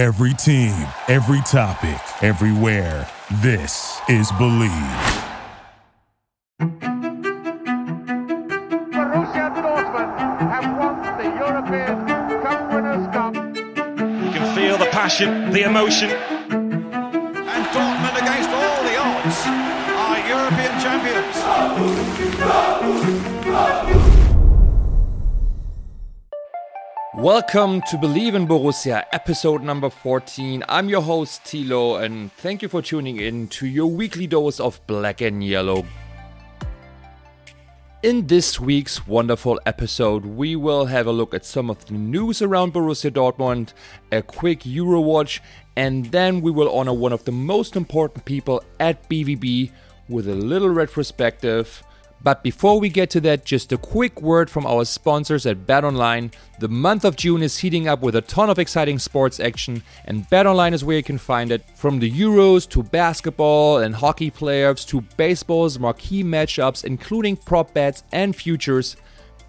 Every team, every topic, everywhere. This is Bleav. Borussia Dortmund have won the European Cup Winners' Cup. You can feel the passion, the emotion. Welcome to Bleav in Borussia, episode number 14. I'm your host, Tilo, and thank you for tuning in to your weekly dose of black and yellow. In this week's wonderful episode, we will have a look at some of the news around Borussia Dortmund, a quick Eurowatch, and then we will honor one of the most important people at BVB with a little retrospective. But before we get to that, just a quick word from our sponsors at BetOnline. The month of June is heating up with a ton of exciting sports action, and BetOnline is where you can find it. From the Euros to basketball and hockey playoffs to baseball's marquee matchups, including prop bets and futures.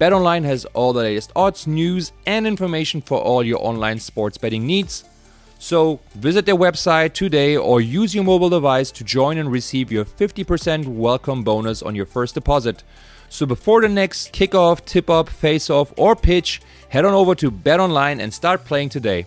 BetOnline has all the latest odds, news, and information for all your online sports betting needs. So visit their website today or use your mobile device to join and receive your 50% welcome bonus on your first deposit. So before the next kickoff, tip up, face off, or pitch, head on over to BetOnline and start playing today.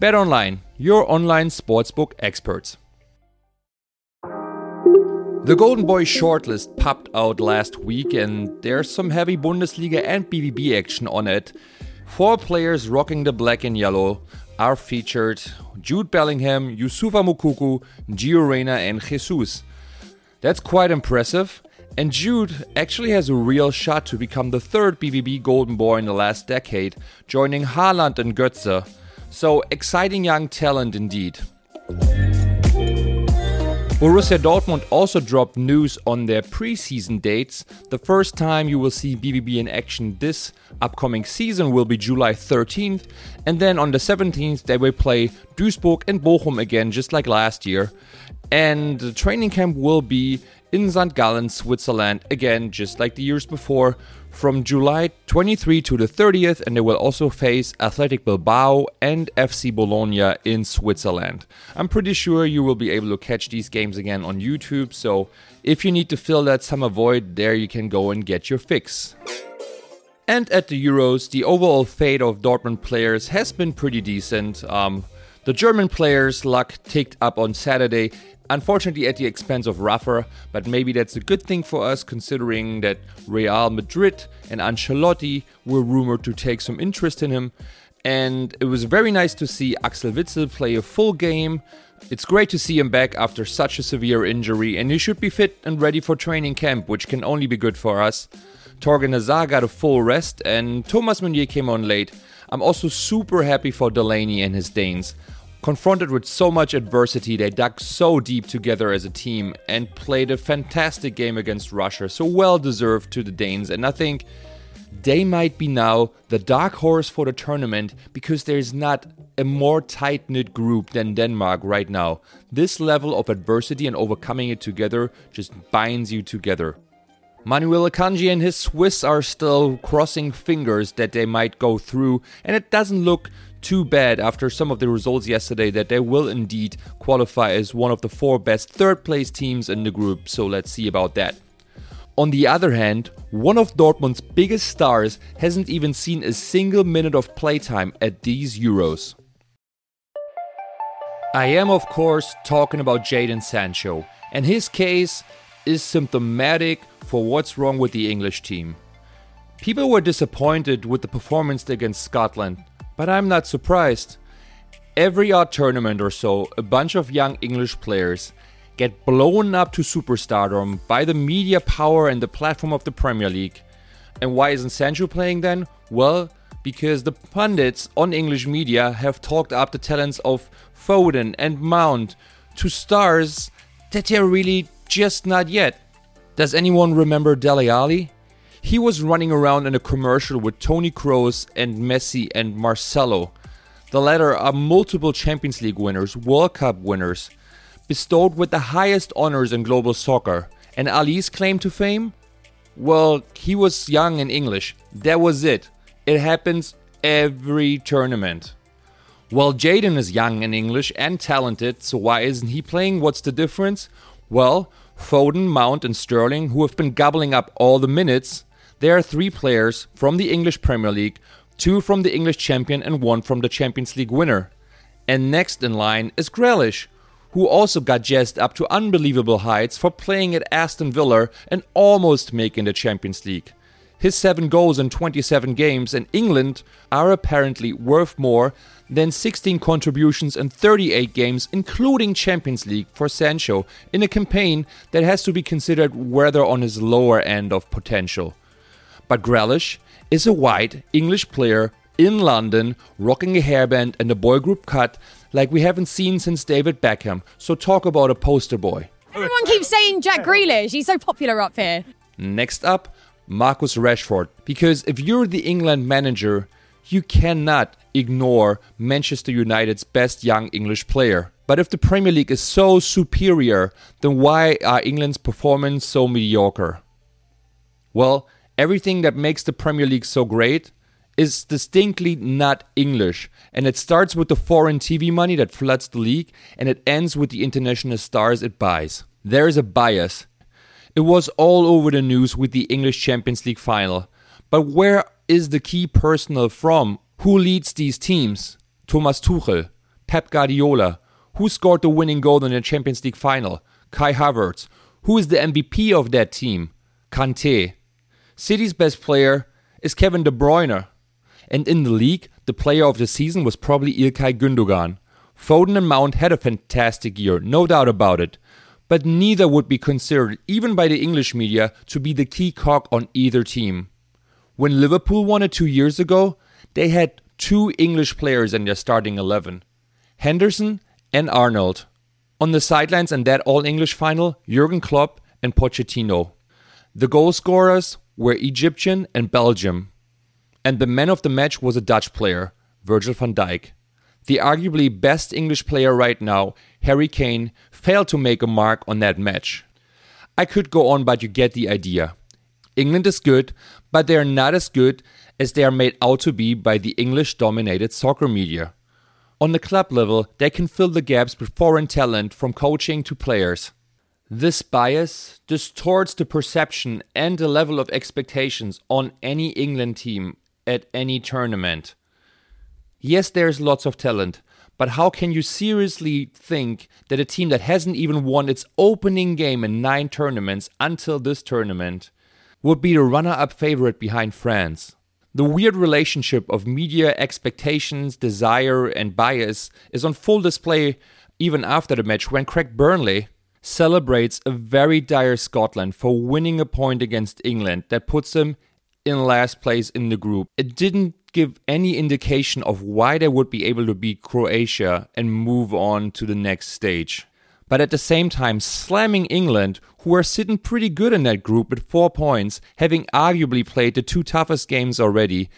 BetOnline, your online sportsbook experts. The Golden Boy shortlist popped out last week, and there's some heavy Bundesliga and BVB action on it. Four players rocking the black and yellow are featured Jude Bellingham, Youssoufa Moukoko, Gio Reyna, and Jesus. That's quite impressive. And Jude actually has a real shot to become the third BVB Golden Boy in the last decade, joining Haaland and Götze. So exciting young talent indeed. Borussia Dortmund also dropped news on their preseason dates. The first time you will see BVB in action this upcoming season will be July 13th, and then on the 17th they will play Duisburg and Bochum again, just like last year. And the training camp will be in St. Gallen, Switzerland, again, just like the years before, from July 23 to the 30th, and they will also face Athletic Bilbao and FC Bologna in Switzerland. I'm pretty sure you will be able to catch these games again on YouTube, so if you need to fill that summer void, there you can go and get your fix. And at the Euros, the overall fate of Dortmund players has been pretty decent. Um, the German players' luck ticked up on Saturday, unfortunately at the expense of Rafa, but maybe that's a good thing for us considering that Real Madrid and Ancelotti were rumored to take some interest in him. And it was very nice to see Axel Witsel play a full game. It's great to see him back after such a severe injury, and he should be fit and ready for training camp, which can only be good for us. Torgan Hazard got a full rest, and Thomas Meunier came on late. I'm also super happy for Delaney and his Danes. Confronted with so much adversity, they dug so deep together as a team and played a fantastic game against Russia, so well deserved to the Danes. And I think they might be now the dark horse for the tournament because there's not a more tight knit group than Denmark right now. This level of adversity and overcoming it together just binds you together. Manuel Akanji and his Swiss are still crossing fingers that they might go through, and it doesn't look too bad after some of the results yesterday that they will indeed qualify as one of the four best third place teams in the group, so let's see about that. On the other hand, one of Dortmund's biggest stars hasn't even seen a single minute of playtime at these Euros. I am, of course, talking about Jadon Sancho, and his case is symptomatic for what's wrong with the English team. People were disappointed with the performance against Scotland, but I'm not surprised. Every odd tournament or so, a bunch of young English players get blown up to superstardom by the media power and the platform of the Premier League. And why isn't Sancho playing then? Well, because the pundits on English media have talked up the talents of Foden and Mount to stars that they're really just not yet. Does anyone remember Dele Alli? He was running around in a commercial with Toni Kroos and Messi and Marcelo. The latter are multiple Champions League winners, World Cup winners, bestowed with the highest honors in global soccer. And Alli's claim to fame? Well, he was young and English. That was it. It happens every tournament. Well, Jadon is young and English and talented, so why isn't he playing? What's the difference? Well, Foden, Mount, and Sterling, who have been gobbling up all the minutes, there are three players from the English Premier League, two from the English champion, and one from the Champions League winner. And next in line is Grealish, who also got jazzed up to unbelievable heights for playing at Aston Villa and almost making the Champions League. His 7 goals in 27 games in England are apparently worth more than 16 contributions in 38 games, including Champions League, for Sancho in a campaign that has to be considered rather on his lower end of potential. But Grealish is a white English player in London, rocking a hairband and a boy group cut like we haven't seen since David Beckham. So talk about a poster boy. Everyone keeps saying Jack Grealish. He's so popular up here. Next up, Marcus Rashford. Because if you're the England manager, you cannot ignore Manchester United's best young English player. But if the Premier League is so superior, then why are England's performance so mediocre? Well, everything that makes the Premier League so great is distinctly not English, and it starts with the foreign TV money that floods the league, and it ends with the international stars it buys. There is a bias. It was all over the news with the English Champions League final. But where is the key personnel from? Who leads these teams? Thomas Tuchel, Pep Guardiola. Who scored the winning goal in the Champions League final? Kai Havertz. Who is the MVP of that team? Kante. City's best player is Kevin De Bruyne. And in the league, the player of the season was probably Ilkay Gundogan. Foden and Mount had a fantastic year, no doubt about it. But neither would be considered, even by the English media, to be the key cog on either team. When Liverpool won it two years ago, they had two English players in their starting 11 Henderson and Arnold. On the sidelines in that All English final, Jurgen Klopp and Pochettino. The goal scorers were Egyptian and Belgium and the man of the match was a Dutch player, Virgil van Dijk. The arguably best English player right now, Harry Kane, failed to make a mark on that match. I could go on, but you get the idea. England is good, but they are not as good as they are made out to be by the English dominated soccer media. On the club level, they can fill the gaps with foreign talent from coaching to players. This bias distorts the perception and the level of expectations on any England team at any tournament. Yes, there's lots of talent, but how can you seriously think that a team that hasn't even won its opening game in nine tournaments until this tournament would be the runner up favorite behind France? The weird relationship of media expectations, desire, and bias is on full display even after the match when Craig Burley celebrates a very dire Scotland for winning a point against England that puts them in last place in the group. It didn't give any indication of why they would be able to beat Croatia and move on to the next stage. But at the same time, slamming England, who are sitting pretty good in that group with four points, having arguably played the two toughest games already.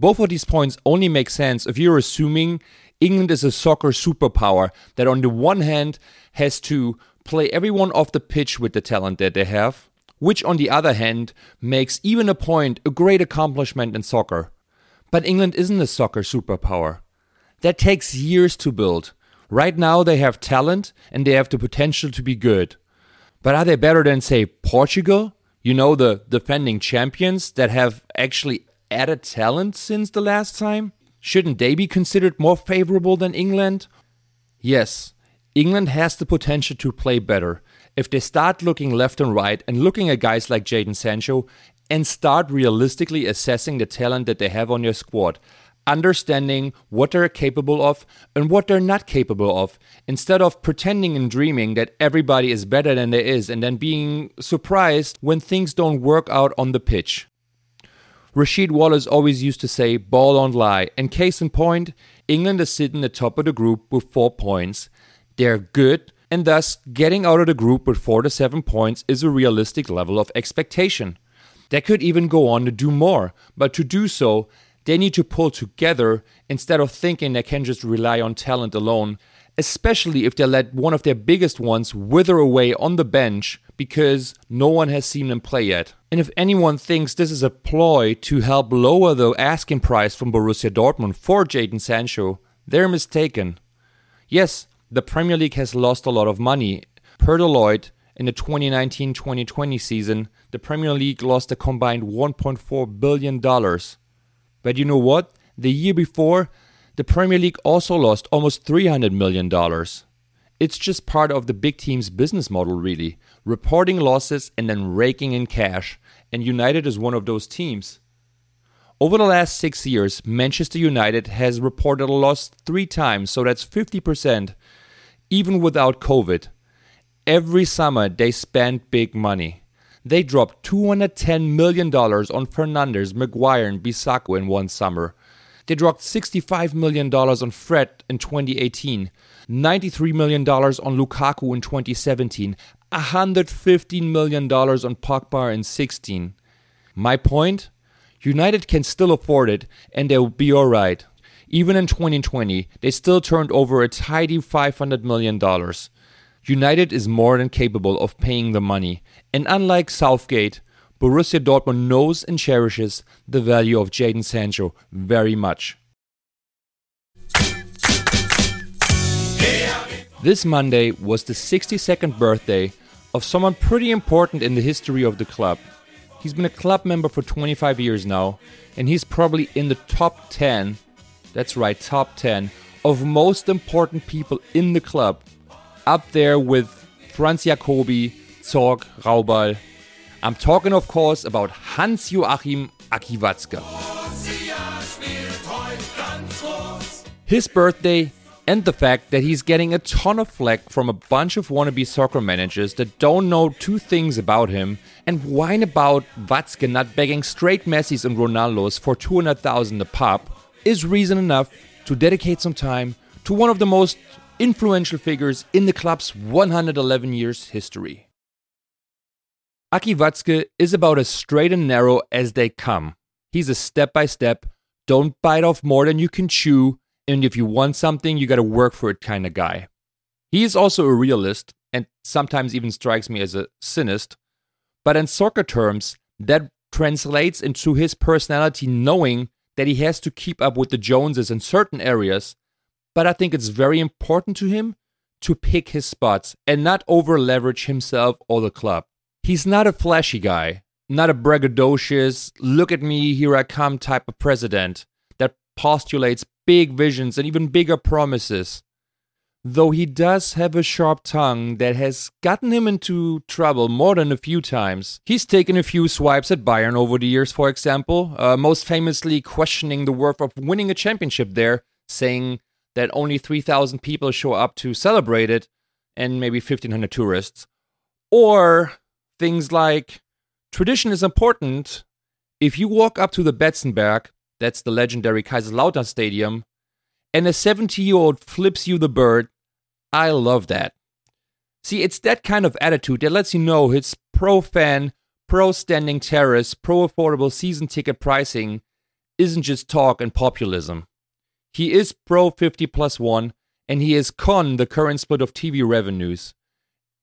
Both of these points only make sense if you're assuming England is a soccer superpower that, on the one hand, has to play everyone off the pitch with the talent that they have, which on the other hand makes even a point a great accomplishment in soccer. But England isn't a soccer superpower. That takes years to build. Right now they have talent and they have the potential to be good. But are they better than, say, Portugal? You know, the defending champions that have actually added talent since the last time? Shouldn't they be considered more favorable than England? Yes, England has the potential to play better, if they start looking left and right and looking at guys like Jadon Sancho and start realistically assessing the talent that they have on your squad, understanding what they're capable of and what they're not capable of, instead of pretending and dreaming that everybody is better than they is and then being surprised when things don't work out on the pitch. Rasheed Wallace always used to say, ball don't lie, and case in point, England is sitting at the top of the group with four points. They're good, and thus getting out of the group with 4 to 7 points is a realistic level of expectation. They could even go on to do more, but to do so, they need to pull together instead of thinking they can just rely on talent alone, especially if they let one of their biggest ones wither away on the bench because no one has seen them play yet. And if anyone thinks this is a ploy to help lower the asking price from Borussia Dortmund for Jadon Sancho, They're mistaken. Yes, the Premier League has lost a lot of money. Per Deloitte, in the 2019 2020 season, the Premier League lost a combined $1.4 billion. But you know what? The year before, the Premier League also lost almost $300 million. It's just part of the big team's business model, really. Reporting losses and then raking in cash. And United is one of those teams. Over the last six years, Manchester United has reported a loss three times, so that's 50%, even without COVID. Every summer, they spend big money. They dropped $210 million on Fernandes, Maguire, and Bissaka in one summer. They dropped $65 million on Fred in 2018, $93 million on Lukaku in 2017, $115 million on Pogba in 16. My point? United can still afford it and they'll be alright. Even in 2020, they still turned over a tidy $500 million. United is more than capable of paying the money, and unlike Southgate, Borussia Dortmund knows and cherishes the value of Jadon Sancho very much. This Monday was the 62nd birthday of someone pretty important in the history of the club. He's been a club member for 25 years now, and he's probably in the top 10, that's right, top 10, of most important people in the club up there with Franz Jacobi, Zorc, Rauball. I'm talking, of course, about Hans Joachim Aki Watzke. His birthday and the fact that he's getting a ton of flack from a bunch of wannabe soccer managers that don't know two things about him and whine about Watzke not begging straight Messis and Ronaldos for 200,000 a pop is reason enough to dedicate some time to one of the most influential figures in the club's 111 years history. Aki Watzke is about as straight and narrow as they come. He's a step by step, don't bite off more than you can chew, and if you want something, you gotta work for it kind of guy. He is also a realist, and sometimes even strikes me as a cynist, but in soccer terms, that translates into his personality knowing that he has to keep up with the Joneses in certain areas but I think it's very important to him to pick his spots and not over leverage himself or the club. He's not a flashy guy, not a braggadocious, look at me, here I come type of president that postulates big visions and even bigger promises. Though he does have a sharp tongue that has gotten him into trouble more than a few times. He's taken a few swipes at Bayern over the years, for example, uh, most famously questioning the worth of winning a championship there, saying that only 3,000 people show up to celebrate it and maybe 1,500 tourists. Or things like tradition is important. If you walk up to the Betzenberg, that's the legendary Kaiserslautern Stadium, and a 70 year old flips you the bird, I love that. See, it's that kind of attitude that lets you know it's pro fan, pro standing terrace, pro affordable season ticket pricing isn't just talk and populism. He is pro 50 plus 1, and he is con the current split of TV revenues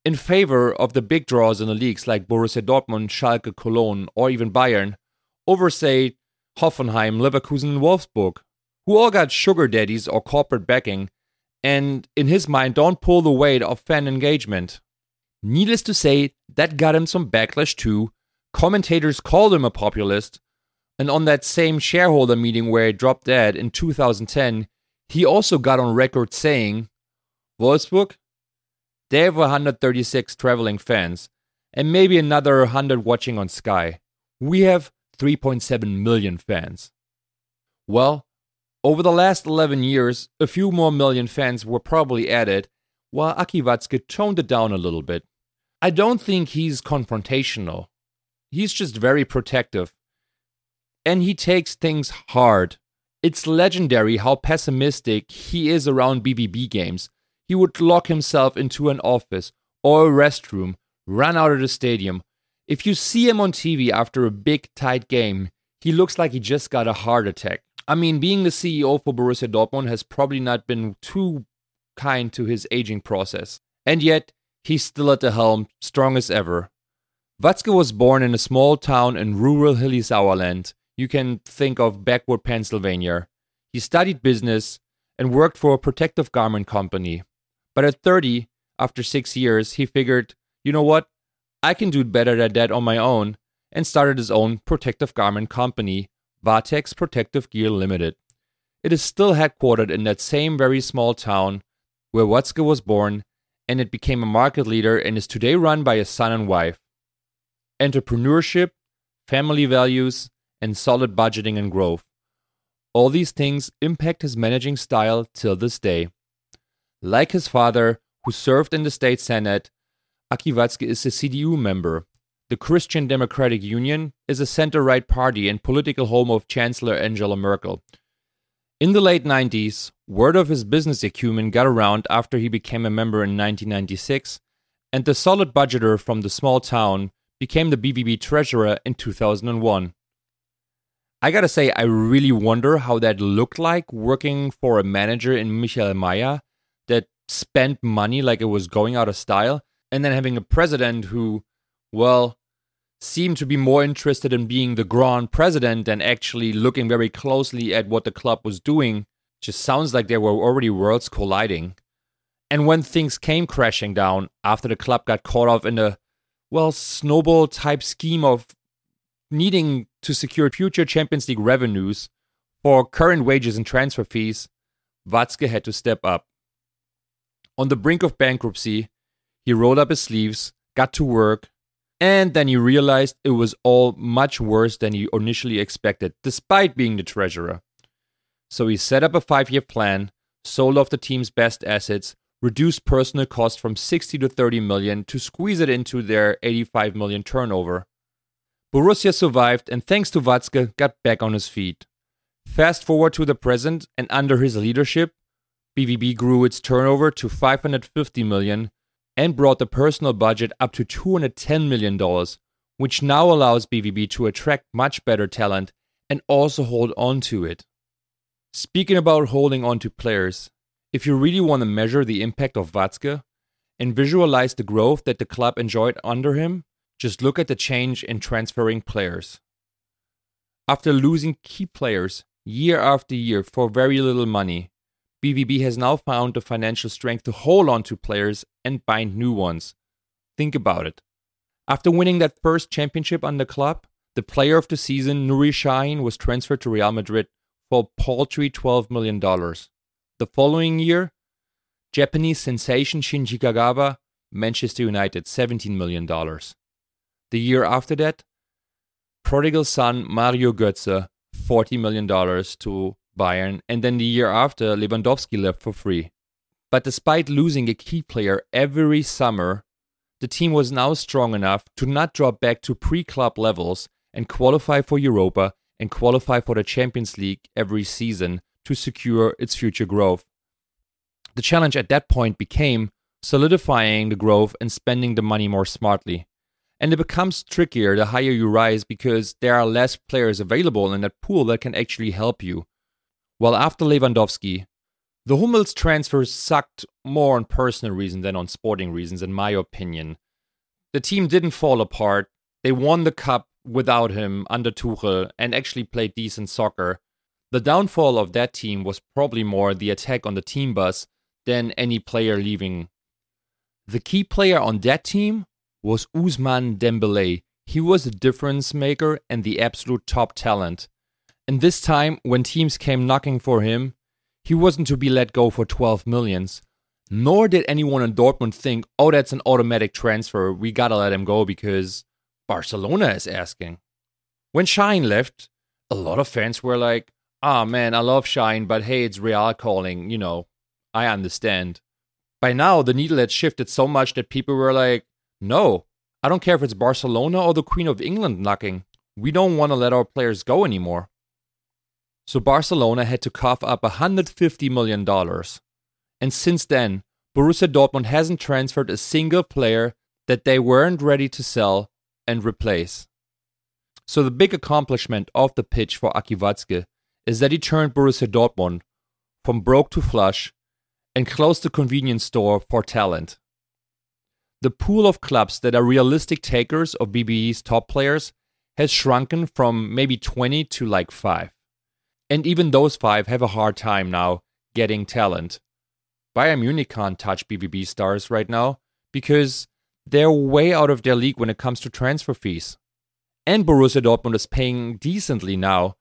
in favor of the big draws in the leagues like Borussia Dortmund, Schalke, Cologne, or even Bayern, over, say, Hoffenheim, Leverkusen, and Wolfsburg, who all got sugar daddies or corporate backing, and in his mind don't pull the weight of fan engagement. Needless to say, that got him some backlash too. Commentators called him a populist, and on that same shareholder meeting where he dropped dead in 2010, he also got on record saying, Wolfsburg, they have 136 traveling fans and maybe another 100 watching on Sky. We have 3.7 million fans. Well, over the last 11 years, a few more million fans were probably added, while Aki Watzke toned it down a little bit. I don't think he's confrontational. He's just very protective and he takes things hard. It's legendary how pessimistic he is around BVB games. He would lock himself into an office or a restroom, run out of the stadium. If you see him on TV after a big, tight game, he looks like he just got a heart attack. I mean, being the CEO for Borussia Dortmund has probably not been too kind to his aging process. And yet, he's still at the helm, strong as ever. Watzke was born in a small town in rural hilly Sauerland you can think of backward Pennsylvania. He studied business and worked for a protective garment company. But at 30, after six years, he figured, you know what? I can do better than that on my own and started his own protective garment company, Watex Protective Gear Limited. It is still headquartered in that same very small town where Watzke was born, and it became a market leader and is today run by a son and wife. Entrepreneurship, family values, and solid budgeting and growth. All these things impact his managing style till this day. Like his father, who served in the state senate, Aki Watzke is a CDU member. The Christian Democratic Union is a center right party and political home of Chancellor Angela Merkel. In the late 90s, word of his business acumen got around after he became a member in 1996, and the solid budgeter from the small town became the BVB treasurer in 2001. I gotta say, I really wonder how that looked like working for a manager in Michael Meier that spent money like it was going out of style, and then having a president who, well, seemed to be more interested in being the grand president than actually looking very closely at what the club was doing. Just sounds like there were already worlds colliding. And when things came crashing down after the club got caught off in a, well, snowball type scheme of needing to secure future Champions League revenues for current wages and transfer fees, Watzke had to step up. On the brink of bankruptcy, he rolled up his sleeves, got to work, and then he realized it was all much worse than he initially expected, despite being the treasurer. So he set up a five year plan, sold off the team's best assets, reduced personal costs from 60 to 30 million to squeeze it into their 85 million turnover, Borussia survived and thanks to Watzke got back on his feet. Fast forward to the present and under his leadership, BVB grew its turnover to 550 million and brought the personal budget up to 210 million dollars, which now allows BVB to attract much better talent and also hold on to it. Speaking about holding on to players, if you really want to measure the impact of Watzke and visualize the growth that the club enjoyed under him, just look at the change in transferring players. After losing key players year after year for very little money, BVB has now found the financial strength to hold on to players and bind new ones. Think about it. After winning that first championship on the club, the player of the season, Nuri Sahin, was transferred to Real Madrid for a paltry $12 million. The following year, Japanese sensation Shinji Kagawa, Manchester United, $17 million. The year after that, prodigal son Mario Götze, $40 million to Bayern, and then the year after, Lewandowski left for free. But despite losing a key player every summer, the team was now strong enough to not drop back to pre club levels and qualify for Europa and qualify for the Champions League every season to secure its future growth. The challenge at that point became solidifying the growth and spending the money more smartly. And it becomes trickier the higher you rise because there are less players available in that pool that can actually help you. While after Lewandowski, the Hummels transfer sucked more on personal reasons than on sporting reasons, in my opinion. The team didn't fall apart. They won the cup without him under Tuchel and actually played decent soccer. The downfall of that team was probably more the attack on the team bus than any player leaving. The key player on that team was Ousmane Dembele. He was a difference maker and the absolute top talent. And this time, when teams came knocking for him, he wasn't to be let go for 12 millions. Nor did anyone in Dortmund think, oh, that's an automatic transfer. We gotta let him go because Barcelona is asking. When Shine left, a lot of fans were like, ah, oh, man, I love Shine, but hey, it's Real calling. You know, I understand. By now, the needle had shifted so much that people were like, no, I don't care if it's Barcelona or the Queen of England knocking. We don't want to let our players go anymore. So Barcelona had to cough up $150 million. And since then, Borussia Dortmund hasn't transferred a single player that they weren't ready to sell and replace. So the big accomplishment of the pitch for Aki Watzke is that he turned Borussia Dortmund from broke to flush and closed the convenience store for talent. The pool of clubs that are realistic takers of BVB's top players has shrunken from maybe 20 to like 5. And even those 5 have a hard time now getting talent. Bayern Munich can't touch BVB stars right now because they're way out of their league when it comes to transfer fees. And Borussia Dortmund is paying decently now.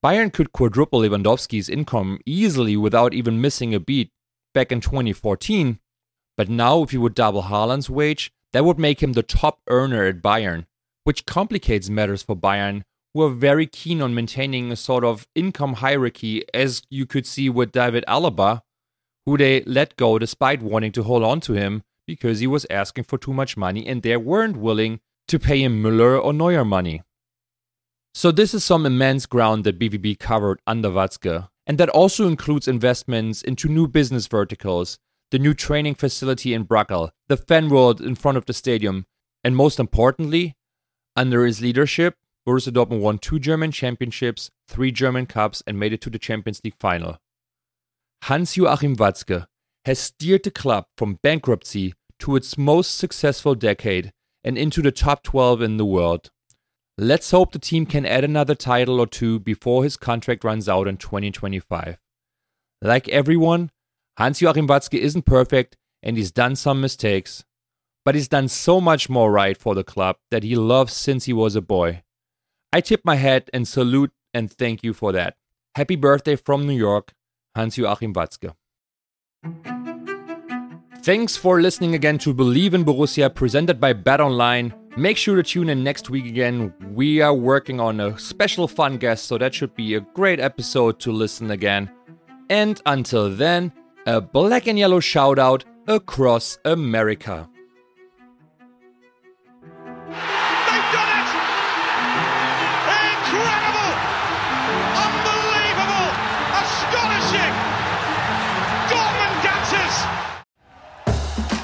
Bayern could quadruple Lewandowski's income easily without even missing a beat back in 2014. But now, if you would double Haaland's wage, that would make him the top earner at Bayern, which complicates matters for Bayern, who are very keen on maintaining a sort of income hierarchy, as you could see with David Alaba, who they let go despite wanting to hold on to him because he was asking for too much money and they weren't willing to pay him Müller or Neuer money. So this is some immense ground that BVB covered under Watzke, and that also includes investments into new business verticals, the new training facility in Brackel, the fan world in front of the stadium, and most importantly, under his leadership, Borussia Dortmund won two German championships, three German cups, and made it to the Champions League final. Hans-Joachim Watzke has steered the club from bankruptcy to its most successful decade and into the top 12 in the world. Let's hope the team can add another title or two before his contract runs out in 2025. Like everyone, Hans Joachim Watzke isn't perfect and he's done some mistakes, but he's done so much more right for the club that he loves since he was a boy. I tip my hat and salute and thank you for that. Happy birthday from New York, Hans Joachim Watzke. Thanks for listening again to Bleav in Borussia, presented by Bet Online. Make sure to tune in next week again. We are working on a special fun guest, so that should be a great episode to listen again. And until then, a black and yellow shout out across America.